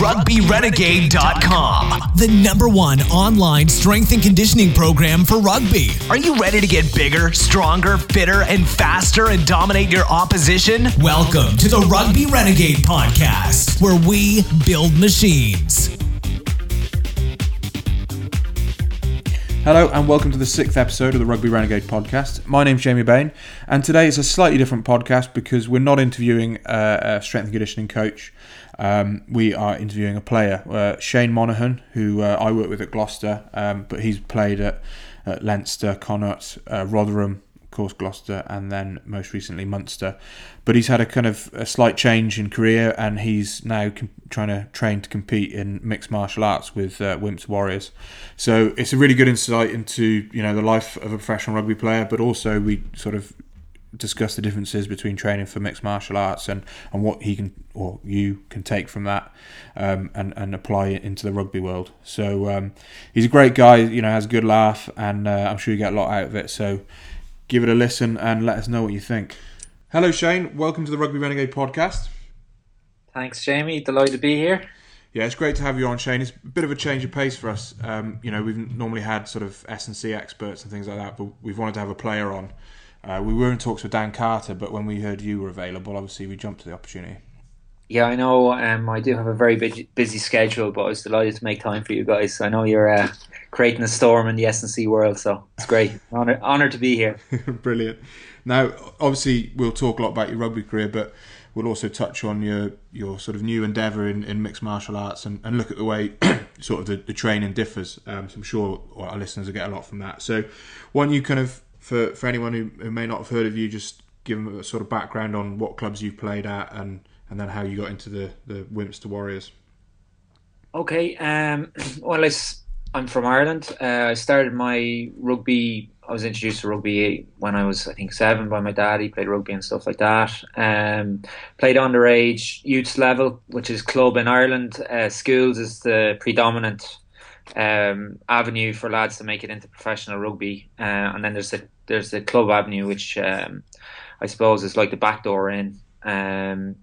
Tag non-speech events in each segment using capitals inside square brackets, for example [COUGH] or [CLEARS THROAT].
RugbyRenegade.com, the number one online strength and conditioning program for rugby. Are you ready to get bigger, stronger, fitter, and faster and dominate your opposition? Welcome to the Rugby Renegade podcast, where we build machines. Hello and welcome to the sixth episode of the Rugby Renegade podcast. My name's Jamie Bain, and today is a slightly different podcast because we're not interviewing a, a strength and conditioning coach. Um, we are interviewing a player, uh, Shane Monahan, who uh, I work with at Gloucester, um, but he's played at, at Leinster, Connacht, uh, Rotherham, of course Gloucester, and then most recently Munster. But he's had a kind of a slight change in career, and he's now com- trying to train to compete in mixed martial arts with uh, Wimp 2 Warriors. So it's a really good insight into you know the life of a professional rugby player, but also we sort of discuss the differences between training for mixed martial arts and, and what he can or you can take from that um, and, and apply it into the rugby world. So um, he's a great guy, you know, has a good laugh, and uh, I'm sure you get a lot out of it. So give it a listen and let us know what you think. Hello, Shane. Welcome to the Rugby Renegade podcast. Thanks, Jamie. Delighted to be here. Yeah, it's great to have you on, Shane. It's a bit of a change of pace for us. Um, you know, we've normally had sort of S and C experts and things like that, but we've wanted to have a player on. Uh, we were in talks with Dan Carter, but when we heard you were available, obviously we jumped to the opportunity. Yeah, I know. Um, I do have a very busy, busy schedule, but I was delighted to make time for you guys. I know you're uh, creating a storm in the S and C world, so it's great. [LAUGHS] Honor, honor to be here. [LAUGHS] Brilliant. Now, obviously, we'll talk a lot about your rugby career, but we'll also touch on your your sort of new endeavour in, in mixed martial arts and, and look at the way [CLEARS THROAT] sort of the, the training differs. Um, so I'm sure our listeners will get a lot from that. So, why don't you kind of for for anyone who, who may not have heard of you, just give them a sort of background on what clubs you've played at and and then how you got into the the Wimp 2 Warriors. Okay. Um, [CLEARS THROAT] well, I, I'm from Ireland. Uh, I started my rugby. I was introduced to rugby when I was, I think, seven by my dad. He played rugby and stuff like that. Um, played underage youth level, which is club in Ireland. Uh, schools is the predominant um, avenue for lads to make it into professional rugby, uh, and then there's the there's the club avenue, which um, I suppose is like the back door in. Um,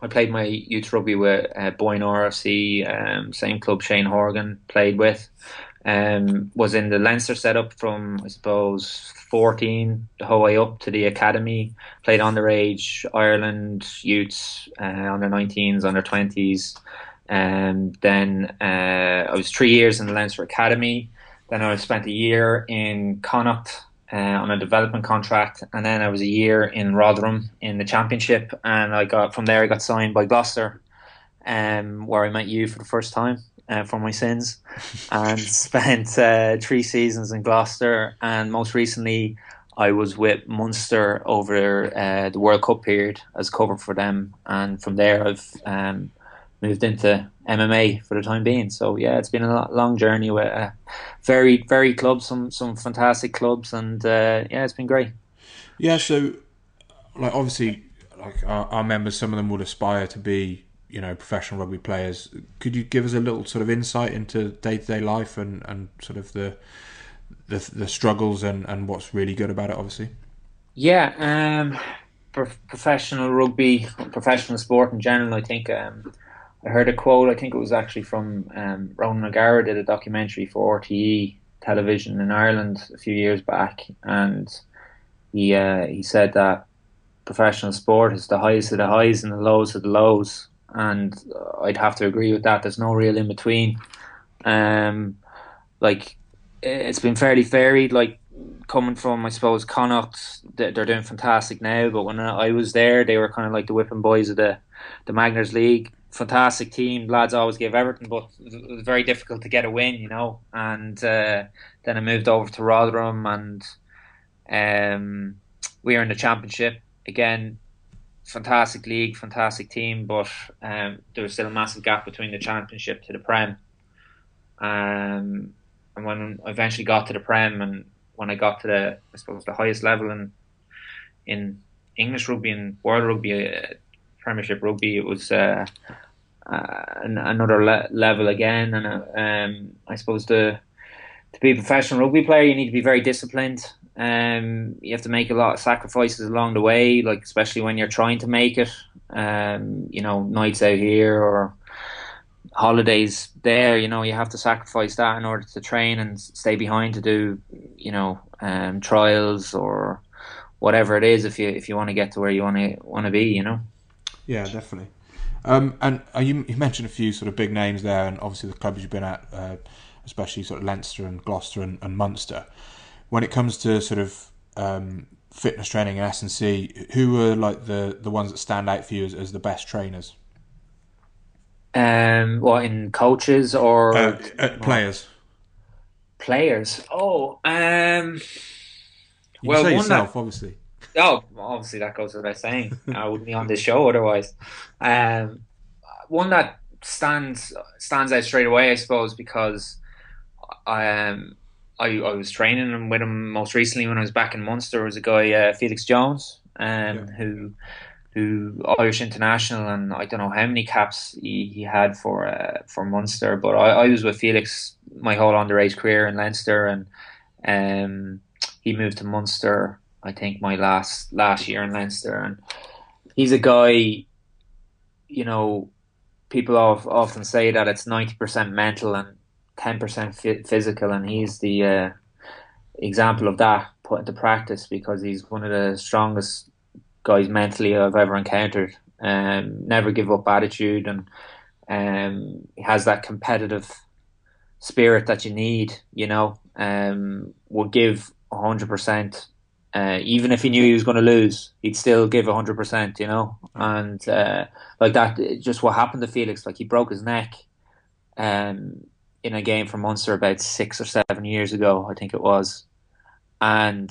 I played my youth rugby with uh, Boyne RFC, um, same club Shane Horgan played with. Um, was in the Leinster setup from I suppose 14 the whole way up to the academy. Played underage Ireland youths, uh, under 19s, under 20s. And um, then uh, I was three years in the Leinster academy. Then I spent a year in Connacht uh, on a development contract, and then I was a year in Rotherham in the championship, and I got from there I got signed by Gloucester, um, where I met you for the first time uh, for my sins, [LAUGHS] and spent uh, three seasons in Gloucester, and most recently I was with Munster over uh, the World Cup period as cover for them, and from there I've um, moved into MMA for the time being. So yeah, it's been a long journey with uh, very very clubs, some some fantastic clubs, and uh, yeah, it's been great. Yeah, so like obviously, like our, our, members, some of them would aspire to be you know professional rugby players. Could you give us a little sort of insight into day to day life and and sort of the the, the struggles and and what's really good about it? Obviously. Yeah. Um, professional rugby, professional sport in general, I think. Um, I heard a quote. I think it was actually from um, Ronan O'Gara did a documentary for RTE television in Ireland a few years back, and he uh, he said that professional sport is the highest of the highs and the lows of the lows, and I'd have to agree with that. There's no real in between. Um, like it's been fairly varied. Like coming from, I suppose, Connacht, they're doing fantastic now. But when I was there, they were kind of like the whipping boys of the the Magners League fantastic team. Lads always gave everything, but it was very difficult to get a win, you know. And uh, then I moved over to Rotherham, and um, we were in the championship again. Fantastic league, fantastic team, but um, there was still a massive gap between the championship to the Prem. Um, and when I eventually got to the Prem, and when I got to the, I suppose the highest level in in English rugby and world rugby, uh, Premiership rugby, it was uh, another le- level again. And uh, um, I suppose to to be a professional rugby player, you need to be very disciplined. Um, you have to make a lot of sacrifices along the way, like especially when you're trying to make it. Um, you know, nights out here or holidays there. You know, you have to sacrifice that in order to train and stay behind to do, you know, um, trials or whatever it is. If you if you want to get to where you want to want to be, you know. Yeah, definitely. Um, and uh, you, you, mentioned a few sort of big names there, and obviously the clubs you've been at, uh, especially sort of Leinster and Gloucester and, and Munster. When it comes to sort of um, fitness training in S and C, who are like the the ones that stand out for you as, as the best trainers? Um, what in coaches or uh, uh, players? Players. Oh, um, you well, say yourself, that, obviously. Oh, obviously that goes without saying. [LAUGHS] I wouldn't be on this show otherwise. Um, one that stands stands out straight away, I suppose, because I um I, I was training with him most recently when I was back in Munster. Was a guy uh, Felix Jones, um, yeah. who who Irish international, and I don't know how many caps he, he had for uh, for Munster. But I, I was with Felix my whole underage career in Leinster, and um, he moved to Munster. I think my last last year in Leinster, and he's a guy. You know, people often say that it's ninety percent mental and ten percent physical, and he's the uh, example of that put into practice because he's one of the strongest guys mentally I've ever encountered. Um, never give up attitude, and um, has that competitive spirit that you need. You know, um, would give hundred percent. Uh, even if he knew he was going to lose, he'd still give hundred percent. You know, and uh, like that, just what happened to Felix. Like he broke his neck, um, in a game for Munster about six or seven years ago, I think it was, and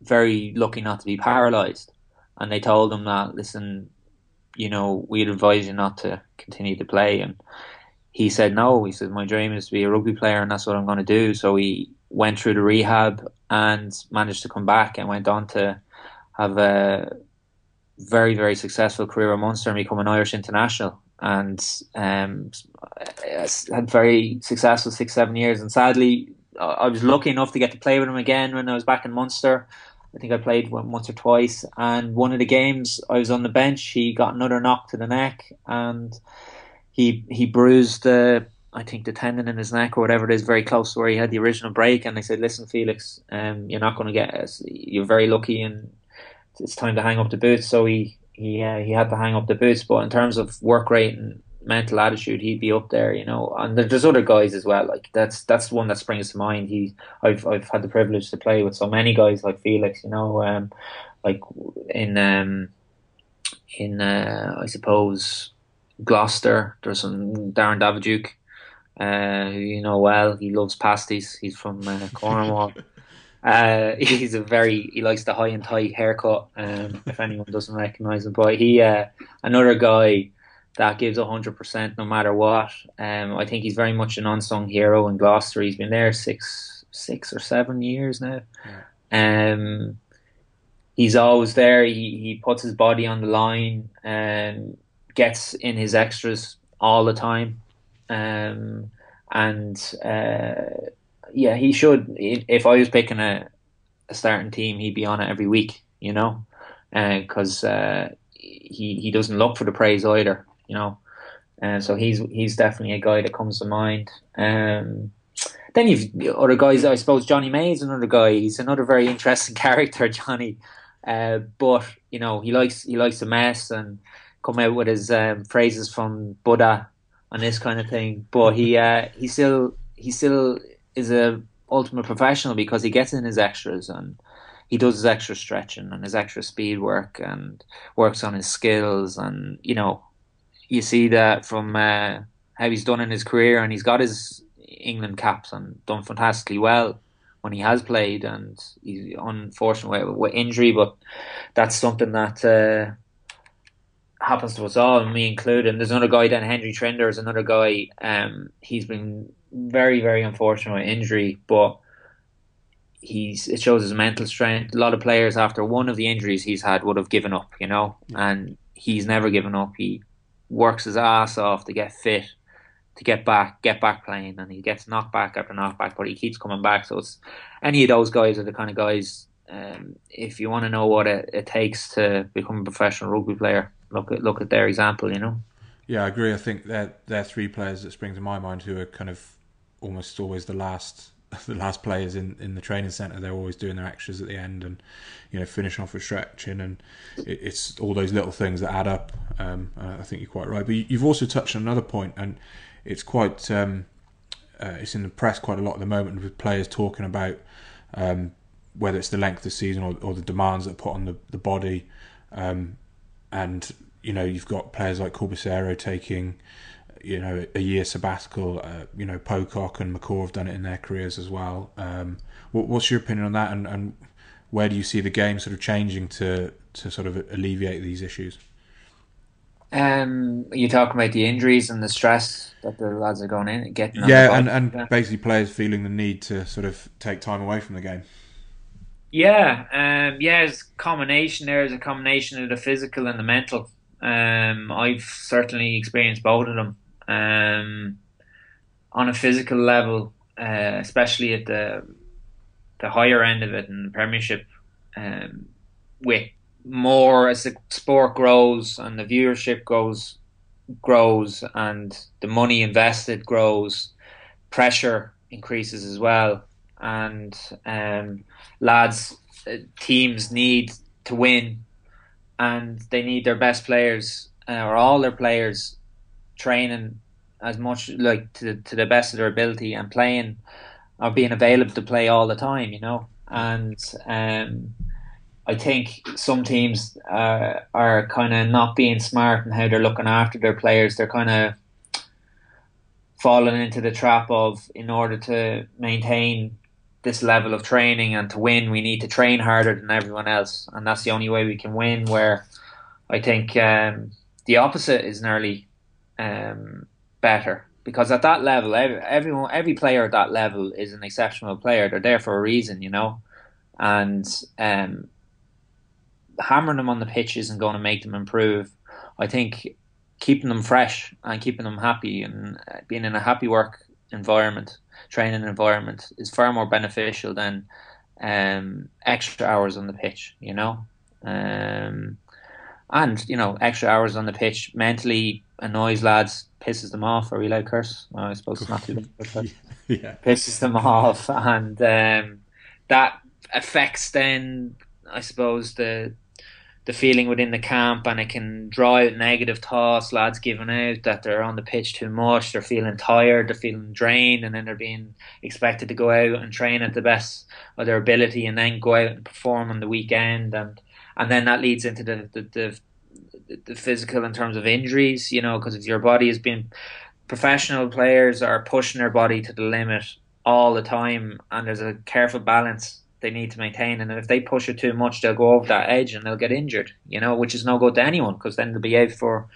very lucky not to be paralysed. And they told him that, listen, you know, we'd advise you not to continue to play. And he said, no. He said, my dream is to be a rugby player, and that's what I'm going to do. So he went through the rehab and managed to come back and went on to have a very, very successful career at Munster and become an Irish international and um, had very successful six seven years. And sadly, I was lucky enough to get to play with him again when I was back in Munster. I think I played once or twice, and one of the games I was on the bench. He got another knock to the neck, and he he bruised the I think the tendon in his neck or whatever it is, very close to where he had the original break. And they said, "Listen, Felix, um, you're not going to get. Us. You're very lucky, and it's time to hang up the boots." So he he uh, he had to hang up the boots. But in terms of work rate and mental attitude, he'd be up there, you know. And there's other guys as well. Like that's that's one that springs to mind. He I've I've had the privilege to play with so many guys like Felix, you know, um, like in um, in uh, I suppose Gloucester. There's some Darren Dawidiuk, uh, who you know well. He loves pasties. He's from uh, Cornwall. [LAUGHS] Uh, he's a very he likes the high and tight haircut. Um, if anyone doesn't recognize him, but he uh, another guy that gives hundred percent no matter what. Um, I think he's very much an unsung hero in Gloucester. He's been there six six or seven years now. Yeah. Um, he's always there. He he puts his body on the line and gets in his extras all the time. Um, and uh, yeah, he should. If I was picking a, a starting team, he'd be on it every week. You know, because uh, uh, he he doesn't look for the praise either. You know, and so he's he's definitely a guy that comes to mind. Um, then you've other guys. I suppose Johnny May is another guy. He's another very interesting [LAUGHS] character, Johnny. Uh, but you know, he likes he likes to mess and come out with his um, phrases from Buddha and this kind of thing. But he uh, he still he still is a ultimate professional because he gets in his extras and he does his extra stretching and his extra speed work and works on his skills and you know you see that from uh, how he's done in his career and he's got his England caps and done fantastically well when he has played and he's unfortunately with injury but that's something that uh, happens to us all, and me included. And there's another guy, then Henry Trinder is another guy. Um, he's been very, very unfortunate with injury, but he's it shows his mental strength. A lot of players after one of the injuries he's had would have given up, you know, and he's never given up. He works his ass off to get fit, to get back, get back playing, and he gets knocked back after knocked back, but he keeps coming back. So it's any of those guys are the kind of guys. Um, if you want to know what it, it takes to become a professional rugby player, look at look at their example. You know. Yeah, I agree. I think they're they're three players that spring to my mind who are kind of almost always the last [LAUGHS] the last players in, in the training centre. They're always doing their extras at the end and you know finishing off with stretching and it, it's all those little things that add up. Um, I think you're quite right. But you've also touched on another point and it's quite um, uh, it's in the press quite a lot at the moment with players talking about um, whether it's the length of the season or, or the demands that are put on the the body. Um, and you know you've got players like Corbisiero taking you know a year sabbatical. Uh, you know Pocock and McCaw have done it in their careers as well. Um, what, what's your opinion on that, and, and where do you see the game sort of changing to to sort of alleviate these issues? Um, you talking about the injuries and the stress that the lads are going in getting. Yeah, and and yeah. basically players feeling the need to sort of take time away from the game. Yeah, um, yeah, it's combination. There's a combination of the physical and the mental. Um, I've certainly experienced both of them. Um, on a physical level, uh, especially at the the higher end of it in the Premiership, um, with more as the sport grows and the viewership goes grows and the money invested grows, pressure increases as well, and um, lads uh, teams need to win, and they need their best players uh, or all their players training as much like to to the best of their ability and playing or being available to play all the time, you know. And um, I think some teams uh, are kind of not being smart in how they're looking after their players. They're kind of falling into the trap of in order to maintain this level of training and to win, we need to train harder than everyone else, and that's the only way we can win. Where I think um, the opposite is nearly um, better because at that level, every, everyone, every player at that level is an exceptional player. They're there for a reason, you know, and um, hammering them on the pitch isn't going to make them improve. I think keeping them fresh and keeping them happy and uh, being in a happy work environment, training environment, is far more beneficial than um, extra hours on the pitch. You know, um, and you know, extra hours on the pitch mentally annoys lads, pisses them off. Are we allowed curse? Well, I suppose it's not too bad. [LAUGHS] yeah. Pisses them off, and um, that affects then, I suppose, the the feeling within the camp, and it can draw out negative thoughts. Lads giving out that they're on the pitch too much, they're feeling tired, they're feeling drained, and then they're being expected to go out and train at the best of their ability, and then go out and perform on the weekend, and and then that leads into the the, the the physical in terms of injuries, you know, because if your body has been professional players are pushing their body to the limit all the time, and there's a careful balance they need to maintain. And if they push it too much, they'll go over that edge and they'll get injured, you know, which is no good to anyone because then they'll be out for,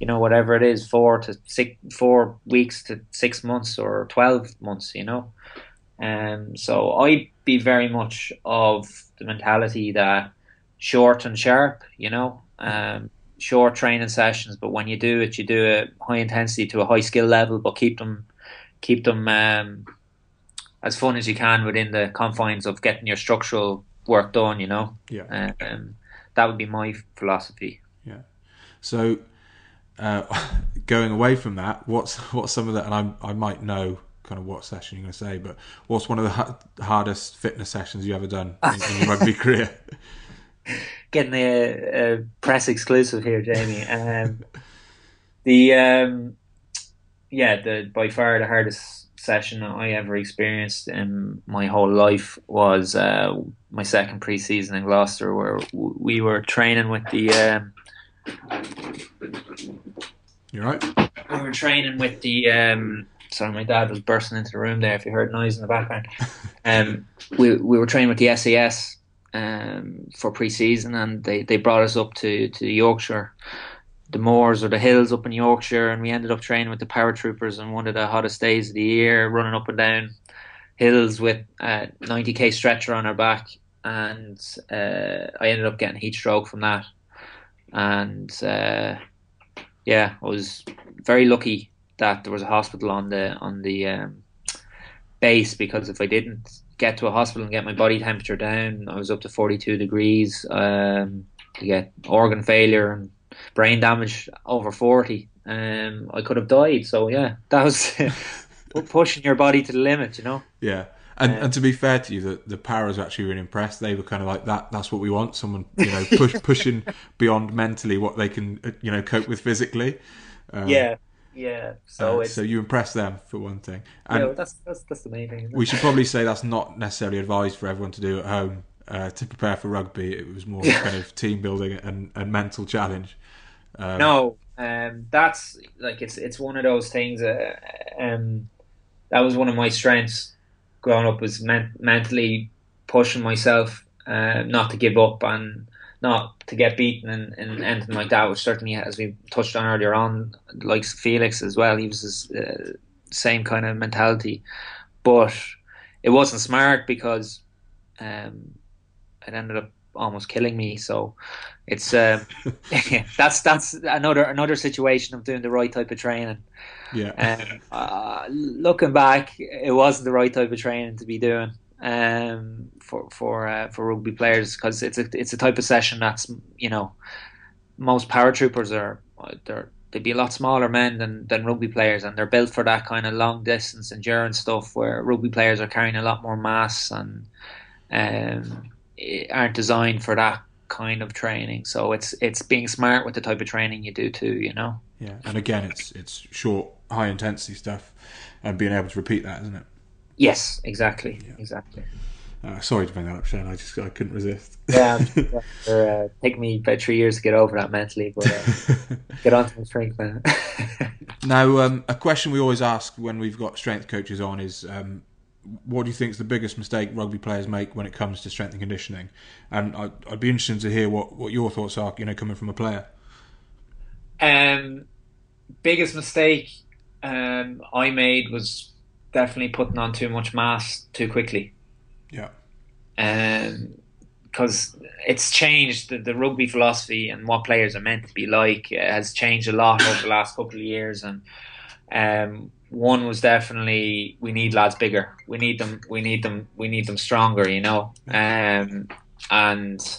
you know, whatever it is, four to six, four weeks to six months or twelve months, you know. Um, so I'd be very much of the mentality that short and sharp, you know. Um, short training sessions, but when you do it, you do it high intensity to a high skill level, but keep them keep them um, as fun as you can within the confines of getting your structural work done. You know, yeah, um, that would be my philosophy. Yeah. So, uh, [LAUGHS] going away from that, what's what's some of that? And I I might know kind of what session you're going to say, but what's one of the hardest fitness sessions you ever done in, in your rugby [LAUGHS] career? getting a, a, press exclusive here, Jamie. Um, [LAUGHS] the um, yeah, the by far the hardest session that I ever experienced in my whole life was uh, my second preseason in Gloucester, where we were training with the. Um, You're right. We were training with the. Um, sorry, my dad was bursting into the room there. If you heard noise in the background, [LAUGHS] um, we we were training with the SAS um, for pre-season, and they, they brought us up to, to Yorkshire, the moors or the hills up in Yorkshire, and we ended up training with the paratroopers on one of the hottest days of the year, running up and down hills with a 90k stretcher on our back, and uh, I ended up getting heat stroke from that, and uh, yeah, I was very lucky that there was a hospital on the on the um, base because if I didn't get to a hospital and get my body temperature down. I was up to 42 degrees um, to get organ failure and brain damage over forty. Um, I could have died. So yeah, that was [LAUGHS] pushing your body to the limit. You know. Yeah. And, and to be fair to you, the, the Paras were actually really impressed. They were kind of like that. That's what we want. Someone you know push, [LAUGHS] pushing beyond mentally what they can uh, you know cope with physically. Um, yeah, yeah. So uh, so you impress them for one thing. And yeah, that's that's that's the main thing. We should probably say that's not necessarily advised for everyone to do at home uh, to prepare for rugby. It was more [LAUGHS] kind of team building and, and mental challenge. Um, no, um, that's like it's it's one of those things. Uh, um, that was one of my strengths growing up was men- mentally pushing myself, uh, not to give up and not to get beaten and, and anything like that. Which certainly, as we touched on earlier on, like Felix as well, he was the uh, same kind of mentality, but it wasn't smart because um, it ended up almost killing me. So it's [LAUGHS] um, that's that's another another situation of doing the right type of training. Yeah. Um, uh, looking back, it wasn't the right type of training to be doing um, for for uh, for rugby players because it's a it's a type of session that's you know most paratroopers are they're they'd be a lot smaller men than, than rugby players and they're built for that kind of long distance endurance stuff where rugby players are carrying a lot more mass and um, aren't designed for that kind of training. So it's it's being smart with the type of training you do too. You know. Yeah, and again, it's it's short, high intensity stuff, and being able to repeat that, isn't it? Yes, exactly, yeah. exactly. Uh, sorry to bring that up, Shane. I just I couldn't resist. yeah, [LAUGHS] uh, take me about three years to get over that mentally, but uh, [LAUGHS] get on to the strength now. [LAUGHS] now, um, a question we always ask when we've got strength coaches on is, um, what do you think is the biggest mistake rugby players make when it comes to strength and conditioning? And I'd, I'd be interested to hear what, what your thoughts are, you know, coming from a player. Um, biggest mistake um, I made was definitely putting on too much mass too quickly. Yeah. Um, because it's changed the, the rugby philosophy and what players are meant to be like has changed a lot over the last couple of years and um, one was definitely we need lads bigger. We need them. We need them. We need them stronger. You know. Um, and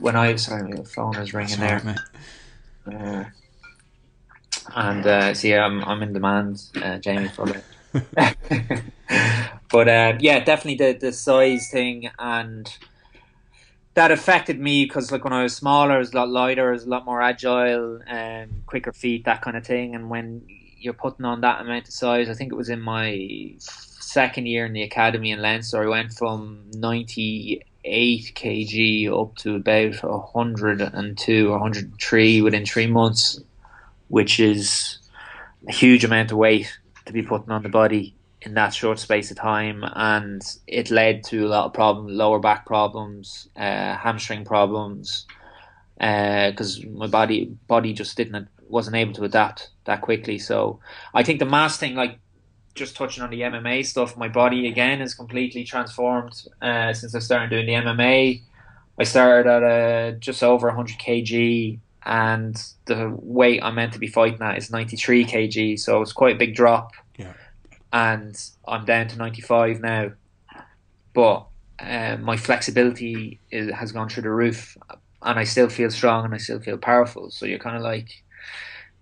when I sorry, the phone is ringing there. Uh, and uh, see, I'm I'm in demand, uh, Jamie, it. [LAUGHS] [LAUGHS] but uh, yeah, definitely the the size thing and that affected me because like when I was smaller, I was a lot lighter, I was a lot more agile, and um, quicker feet, that kind of thing. And when you're putting on that amount of size. I think it was in my second year in the academy in Leinster. I went from 98 kg up to about 102 or 103 within three months, which is a huge amount of weight to be putting on the body in that short space of time, and it led to a lot of problems, lower back problems, uh, hamstring problems, because uh, my body body just didn't wasn't able to adapt that quickly. So I think the mass thing, like just touching on the MMA stuff, my body again is completely transformed uh, since I started doing the MMA. I started at uh, just over 100 kg, and the weight I'm meant to be fighting at is 93 kg. So it's quite a big drop. Yeah. And I'm down to 95 now, but uh, my flexibility is, has gone through the roof, and I still feel strong and I still feel powerful. So you're kind of like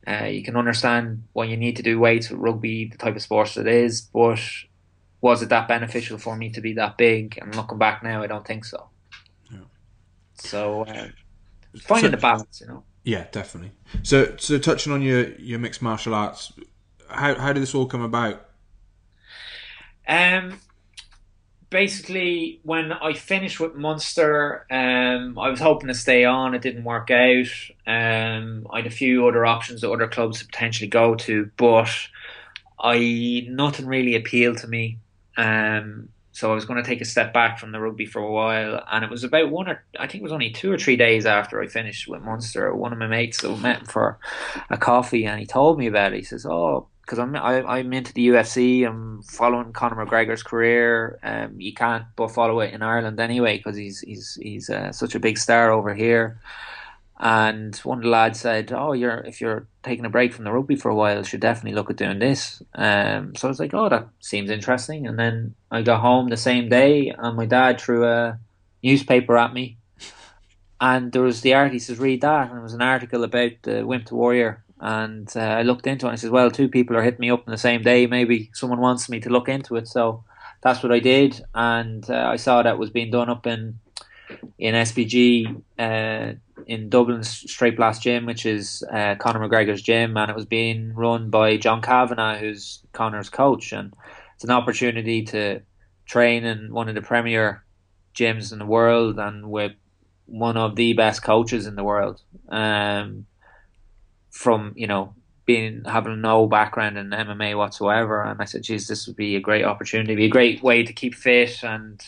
uh, you can understand why you need to do weights with rugby, the type of sport it is, but was it that beneficial for me to be that big? And looking back now, I don't think so. Yeah. So uh, finding so, the balance, you know. Yeah, definitely. So, so touching on your your mixed martial arts, how how did this all come about? Um, basically, when I finished with Munster, um, I was hoping to stay on. It didn't work out. Um, I had a few other options that other clubs to potentially go to, but I nothing really appealed to me. Um, so I was going to take a step back from the rugby for a while, and it was about one or I think it was only two or three days after I finished with Munster. One of my mates so met for a coffee, and he told me about it. He says, "Oh, because I'm I, am i am into the UFC. I'm following Conor McGregor's career. Um, you can't but follow it in Ireland anyway because he's he's he's uh, such a big star over here. And one of the lads said, "Oh, you're if you're taking a break from the rugby for a while, you should definitely look at doing this." Um, so I was like, "Oh, that seems interesting." And then I got home the same day, and my dad threw a newspaper at me and there was the article. He says, "Read that," and it was an article about the to Warrior. And uh, I looked into it. and I said, "Well, two people are hitting me up on the same day. Maybe someone wants me to look into it." So that's what I did, and uh, I saw that was being done up in in SBG uh, in Dublin's Straight Blast Gym, which is uh, Conor McGregor's gym, and it was being run by John Kavanagh, who's Conor's coach, and it's an opportunity to train in one of the premier gyms in the world and with one of the best coaches in the world. Um, from you know being having no background in MMA whatsoever, and I said, "Geez, this would be a great opportunity, be a great way to keep fit and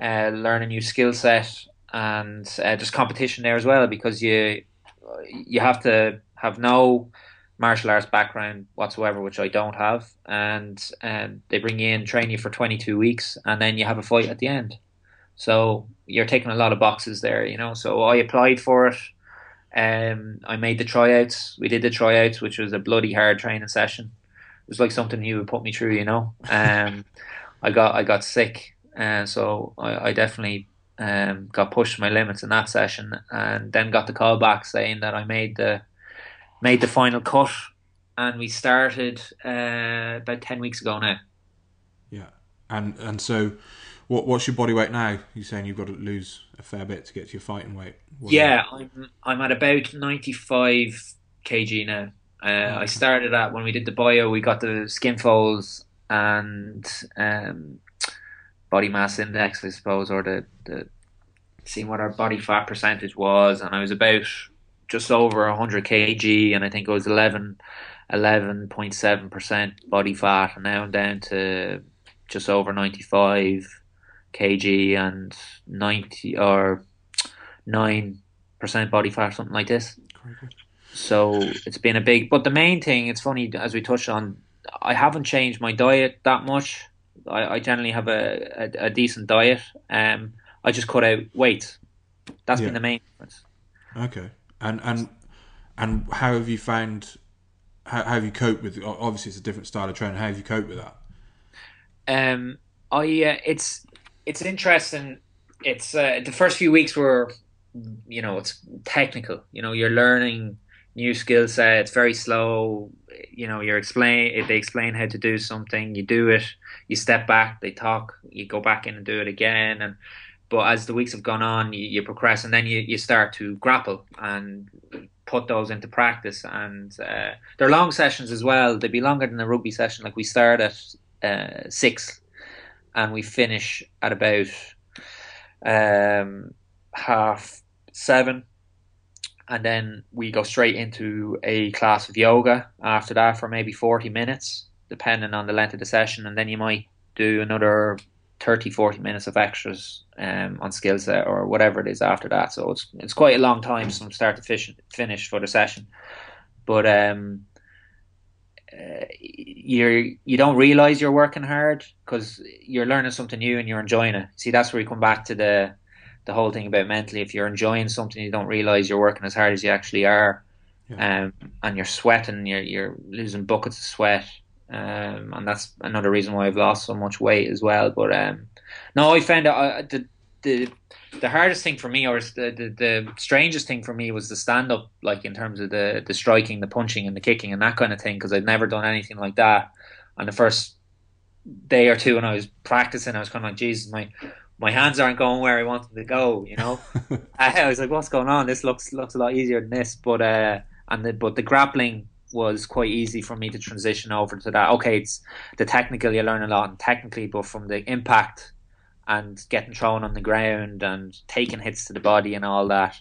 uh, learn a new skill set, and uh, just competition there as well because you you have to have no martial arts background whatsoever, which I don't have, and and they bring you in, train you for twenty two weeks, and then you have a fight at the end. So you're taking a lot of boxes there, you know. So I applied for it. Um, I made the tryouts. We did the tryouts, which was a bloody hard training session. It was like something he would put me through, you know. Um, [LAUGHS] I got I got sick, and uh, so I, I definitely um, got pushed my limits in that session, and then got the call back saying that I made the made the final cut, and we started uh, about ten weeks ago now. Yeah, and and so what what's your body weight now? You're saying you've got to lose a fair bit to get to your fighting weight. What yeah, I'm I'm at about 95 kg now. Uh, I started at when we did the bio. We got the skin folds and um, body mass index, I suppose, or the the seeing what our body fat percentage was, and I was about just over 100 kg, and I think it was 11. 11.7% body fat, and now I'm down to just over 95 kg and 90 or 9% body fat, something like this. So it's been a big, but the main thing, it's funny, as we touched on, I haven't changed my diet that much. I, I generally have a, a, a, decent diet. Um, I just cut out weight. That's yeah. been the main difference. Okay. And, and, and how have you found, how, how have you coped with, obviously it's a different style of training. How have you coped with that? Um, I, uh, it's, it's interesting. It's uh, the first few weeks were, you know, it's technical. You know, you're learning new skill. It's very slow. You know, you're explain. They explain how to do something. You do it. You step back. They talk. You go back in and do it again. And but as the weeks have gone on, you, you progress, and then you, you start to grapple and put those into practice. And uh, they're long sessions as well. They'd be longer than a rugby session. Like we start at uh, six and we finish at about um, half seven. And then we go straight into a class of yoga after that for maybe 40 minutes, depending on the length of the session. And then you might do another 30, 40 minutes of extras um, on skill set or whatever it is after that. So it's it's quite a long time from start to finish for the session. But um, uh, you're you don't realize you're working hard because you're learning something new and you're enjoying it. See, that's where you come back to the the whole thing about mentally. If you're enjoying something, you don't realize you're working as hard as you actually are, yeah. um, and you're sweating. You're you're losing buckets of sweat, um, and that's another reason why I've lost so much weight as well. But um, no, I found out uh, the the the hardest thing for me, or the, the, the strangest thing for me, was the stand up, like in terms of the the striking, the punching, and the kicking, and that kind of thing, because I'd never done anything like that. On the first day or two, when I was practicing, I was kind of like, Jesus, my my hands aren't going where I wanted them to go. You know, [LAUGHS] [LAUGHS] I was like, what's going on? This looks looks a lot easier than this, but uh, and the but the grappling was quite easy for me to transition over to that. Okay, it's the technical you learn a lot and technically, but from the impact and getting thrown on the ground and taking hits to the body and all that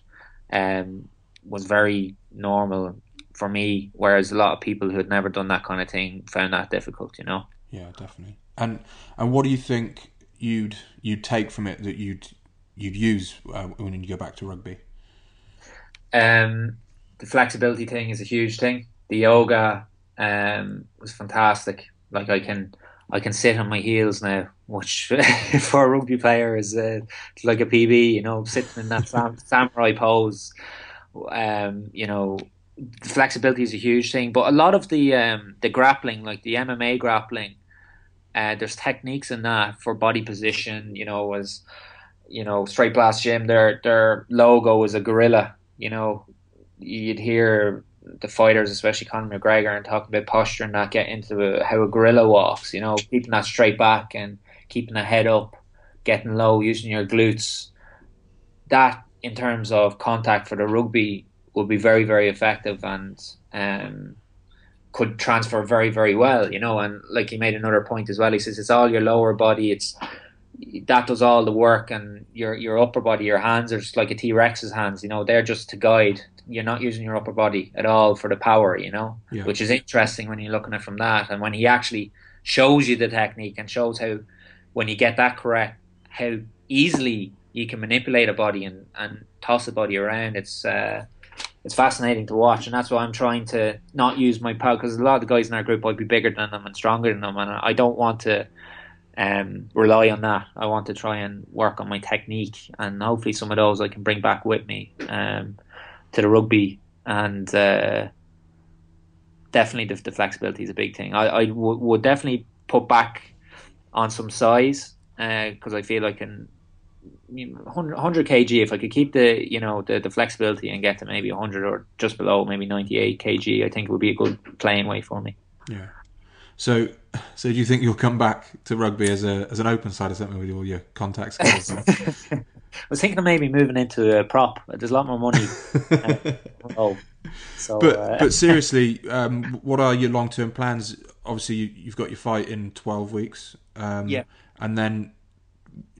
um, was very normal for me. Whereas a lot of people who had never done that kind of thing found that difficult, you know. Yeah, definitely. And and what do you think you'd you'd take from it that you'd you'd use uh, when you go back to rugby? Um, the flexibility thing is a huge thing. The yoga um, was fantastic. Like I can I can sit on my heels now, which [LAUGHS] for a rugby player is uh, like a PB, you know, sitting in that sam- [LAUGHS] samurai pose. Um, you know, flexibility is a huge thing, but a lot of the um, the grappling, like the MMA grappling, uh, there's techniques in that for body position. You know, as you know, Straight Blast Gym, their their logo is a gorilla. You know, you'd hear the fighters, especially Conor McGregor, and talking about posture and that, get into a, how a gorilla walks. You know, keeping that straight back and keeping the head up, getting low, using your glutes. That, in terms of contact for the rugby, will be very, very effective and um, could transfer very, very well. You know, and like he made another point as well. He says it's all your lower body. It's that does all the work, and your your upper body, your hands are just like a T Rex's hands. You know, they're just to guide. You're not using your upper body at all for the power. You know, yeah. which is interesting when you're looking at it from that, and when he actually shows you the technique and shows how when you get that correct, how easily you can manipulate a body and, and toss a body around. It's uh, it's fascinating to watch, and that's why I'm trying to not use my power because a lot of the guys in our group might be bigger than them and stronger than them, and I don't want to um, rely on that. I want to try and work on my technique, and hopefully some of those I can bring back with me um, to the rugby. And uh, definitely the, the, flexibility is a big thing. I, I w- would definitely put back on some size because uh, I feel I can 100 kg if I could keep the you know the, the flexibility and get to maybe 100 or just below maybe 98 kg I think it would be a good playing weight for me yeah so, so do you think you'll come back to rugby as a as an open side or something with all your contact skills? [LAUGHS] I was thinking of maybe moving into a prop. There's a lot more money. uh, [LAUGHS] oh, so, but uh, but seriously, um, what are your long term plans? Obviously, you, have got your fight in twelve weeks. Um, yeah, and then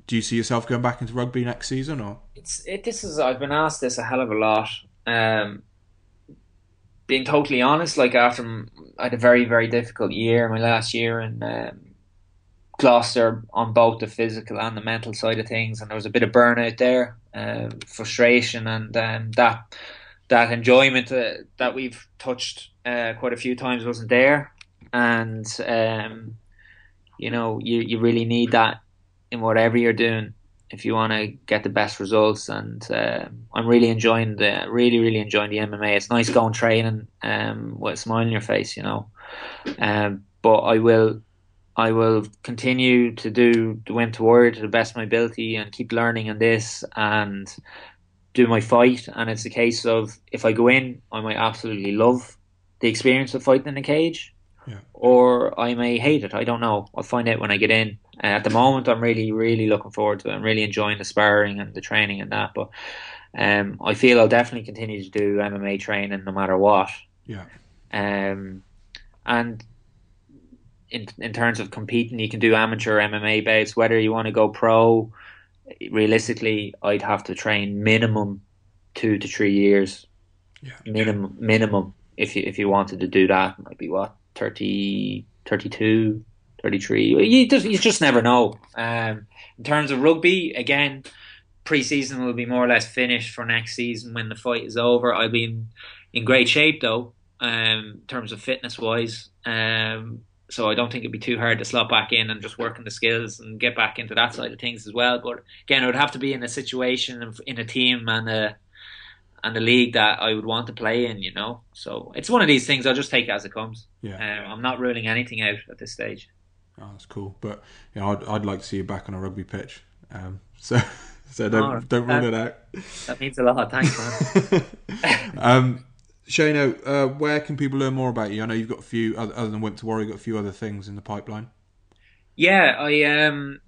do you see yourself going back into rugby next season or? It's it, this is I've been asked this a hell of a lot. Um, being totally honest, like after I had a very very difficult year, my last year in um, Gloucester on both the physical and the mental side of things, and there was a bit of burnout there, uh, frustration, and um, that that enjoyment uh, that we've touched uh, quite a few times wasn't there, and um, you know you you really need that in whatever you're doing if you want to get the best results. And uh, I'm really enjoying the really really enjoying the MMA. It's nice going training um, with a smile on your face, you know. Um, but I will I will continue to do the Wim Warrior to the best of my ability and keep learning in this and do my fight. And it's a case of if I go in, I might absolutely love the experience of fighting in a cage. Yeah. Or I may hate it. I don't know. I'll find out when I get in. Uh, at the moment, I'm really, really looking forward to it. I'm really enjoying the sparring and the training and that. But um, I feel I'll definitely continue to do MMA training no matter what. Yeah. Um, and in in terms of competing, you can do amateur MMA bouts. Whether you want to go pro, realistically, I'd have to train minimum two to three years. Yeah. Minimum, minimum. If you if you wanted to do that, might be what 30, 32, 33. You just, you just never know. Um, in terms of rugby, again, pre-season will be more or less finished for next season when the fight is over. I'll be in, great shape though, um, in terms of fitness wise. Um, so I don't think it'd be too hard to slot back in and just working the skills and get back into that side of things as well. But again, it would have to be in a situation in a team and a and a league that I would want to play in, you know. So it's one of these things. I'll just take it as it comes. Yeah, um, I'm not ruling anything out at this stage. Oh, that's cool. But you know, I'd, I'd like to see you back on a rugby pitch. Um, [LAUGHS] so so don't oh, don't rule it out. That means a lot. Thanks, man. [LAUGHS] um, Shano, uh, where can people learn more about you? I know you've got a few other, other than Wimp to you've got a few other things in the pipeline. Yeah, I um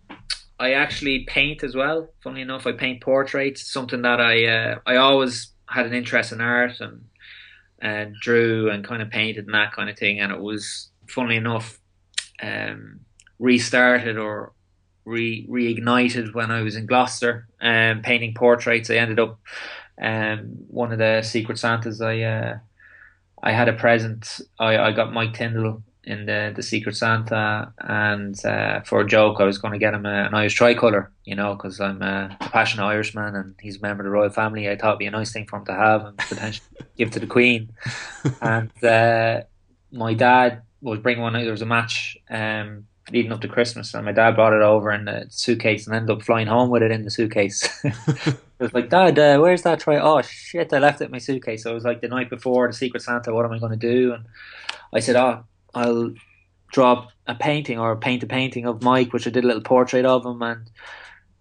I actually paint as well. Funny enough, I paint portraits. Something that I uh, I always had an interest in art and and drew and kind of painted and that kind of thing. And it was, funnily enough, um, restarted or re reignited when I was in Gloucester um, painting portraits. I ended up um, one of the Secret Santas. I uh, I had a present. I, I got Mike Tindall in the the Secret Santa, and uh, for a joke, I was going to get him a, an Irish tricolour, you know, because I'm a, passionate Irishman and he's a member of the royal family. I thought it'd be a nice thing for him to have and potentially [LAUGHS] give to the Queen. And uh, my dad was bringing one. There was a match um, leading up to Christmas, and my dad brought it over in a suitcase and ended up flying home with it in the suitcase. [LAUGHS] I was like, Dad, uh, where's that try? Oh shit, I left it in my suitcase. So it was like the night before the Secret Santa. What am I going to do? And I said, Oh, I'll draw a painting or paint a painting of Mike, which I did a little portrait of him, and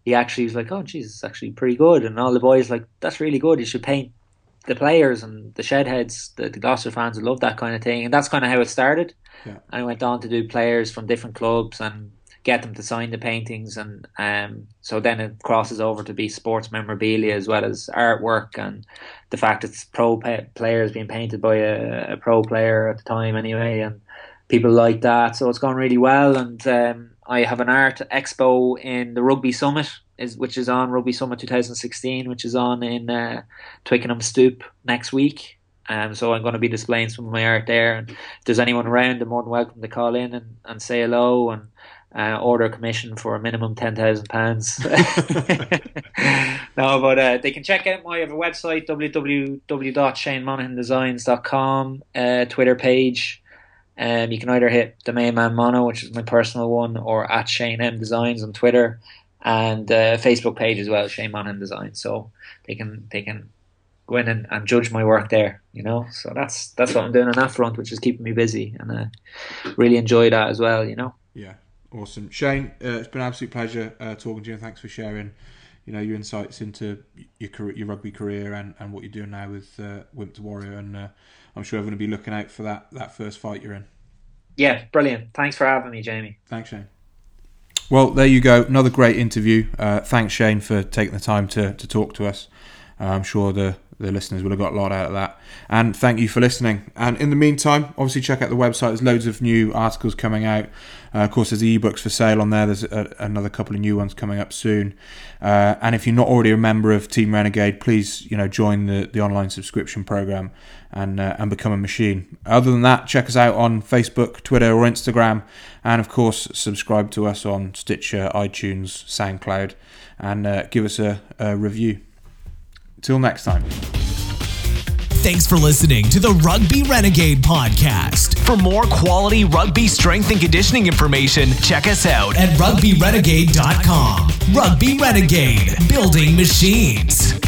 he actually was like, "Oh, Jesus, it's actually pretty good." And all the boys like, "That's really good. You should paint the players and the shedheads, the, the Gloucester fans would love that kind of thing." And that's kind of how it started. Yeah. And I went on to do players from different clubs and get them to sign the paintings, and um, so then it crosses over to be sports memorabilia as well as artwork, and the fact it's pro players being painted by a, a, pro player at the time anyway, and people like that. So it's gone really well, and um, I have an art expo in the Rugby Summit, is which is on Rugby Summit 2016, which is on in uh, Twickenham Stoop next week. Um, so I'm going to be displaying some of my art there. And if there's anyone around, they're more than welcome to call in and, and say hello and uh, order a commission for a minimum ten thousand pounds. [LAUGHS] no, but uh, they can check out my website www.shanemonahandesigns.com, uh, Twitter page. Um, you can either hit the main man mono, which is my personal one, or at Shane M Designs on Twitter, and uh, Facebook page as well, Shane Monahan Designs. So they can they can go in and, and, judge my work there, you know. So that's that's what I'm doing on that front, which is keeping me busy, and uh, really enjoy that as well, you know. Yeah, awesome, Shane. Uh, it's been an absolute pleasure uh, talking to you. Thanks for sharing, you know, your insights into your career, your rugby career and, and what you're doing now with uh, Wimp 2 Warrior, and uh, I'm sure going to be looking out for that that first fight you're in. Yeah, brilliant. Thanks for having me, Jamie. Thanks, Shane. Well, there you go. Another great interview. Uh, thanks, Shane, for taking the time to, to talk to us. Uh, I'm sure the the listeners will have got a lot out of that. And thank you for listening. And in the meantime, obviously check out the website. There's loads of new articles coming out. Uh, of course, there's the ebooks for sale on there. There's a, another couple of new ones coming up soon. Uh, and if you're not already a member of Team Renegade, please you know join the, the online subscription program and uh, and become a machine. Other than that, check us out on Facebook, Twitter, or Instagram, and of course subscribe to us on Stitcher, iTunes, SoundCloud, and uh, give us a, a review. Till next time. Thanks for listening to the Rugby Renegade podcast. For more quality rugby strength and conditioning information, check us out at rugbyrenegade.com. Rugby Renegade, building machines.